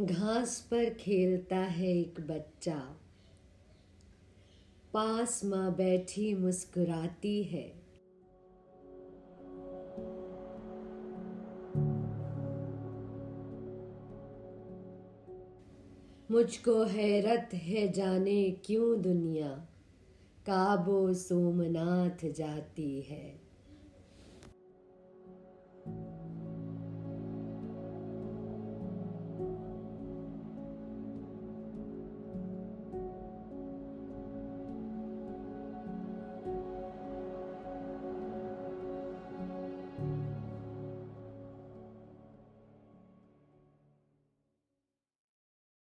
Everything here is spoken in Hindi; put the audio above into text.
घास पर खेलता है एक बच्चा। पास माँ बैठी मुस्कुराती है। मुझको हैरत है जाने क्यों दुनिया? काबो सोमनाथ जाती है।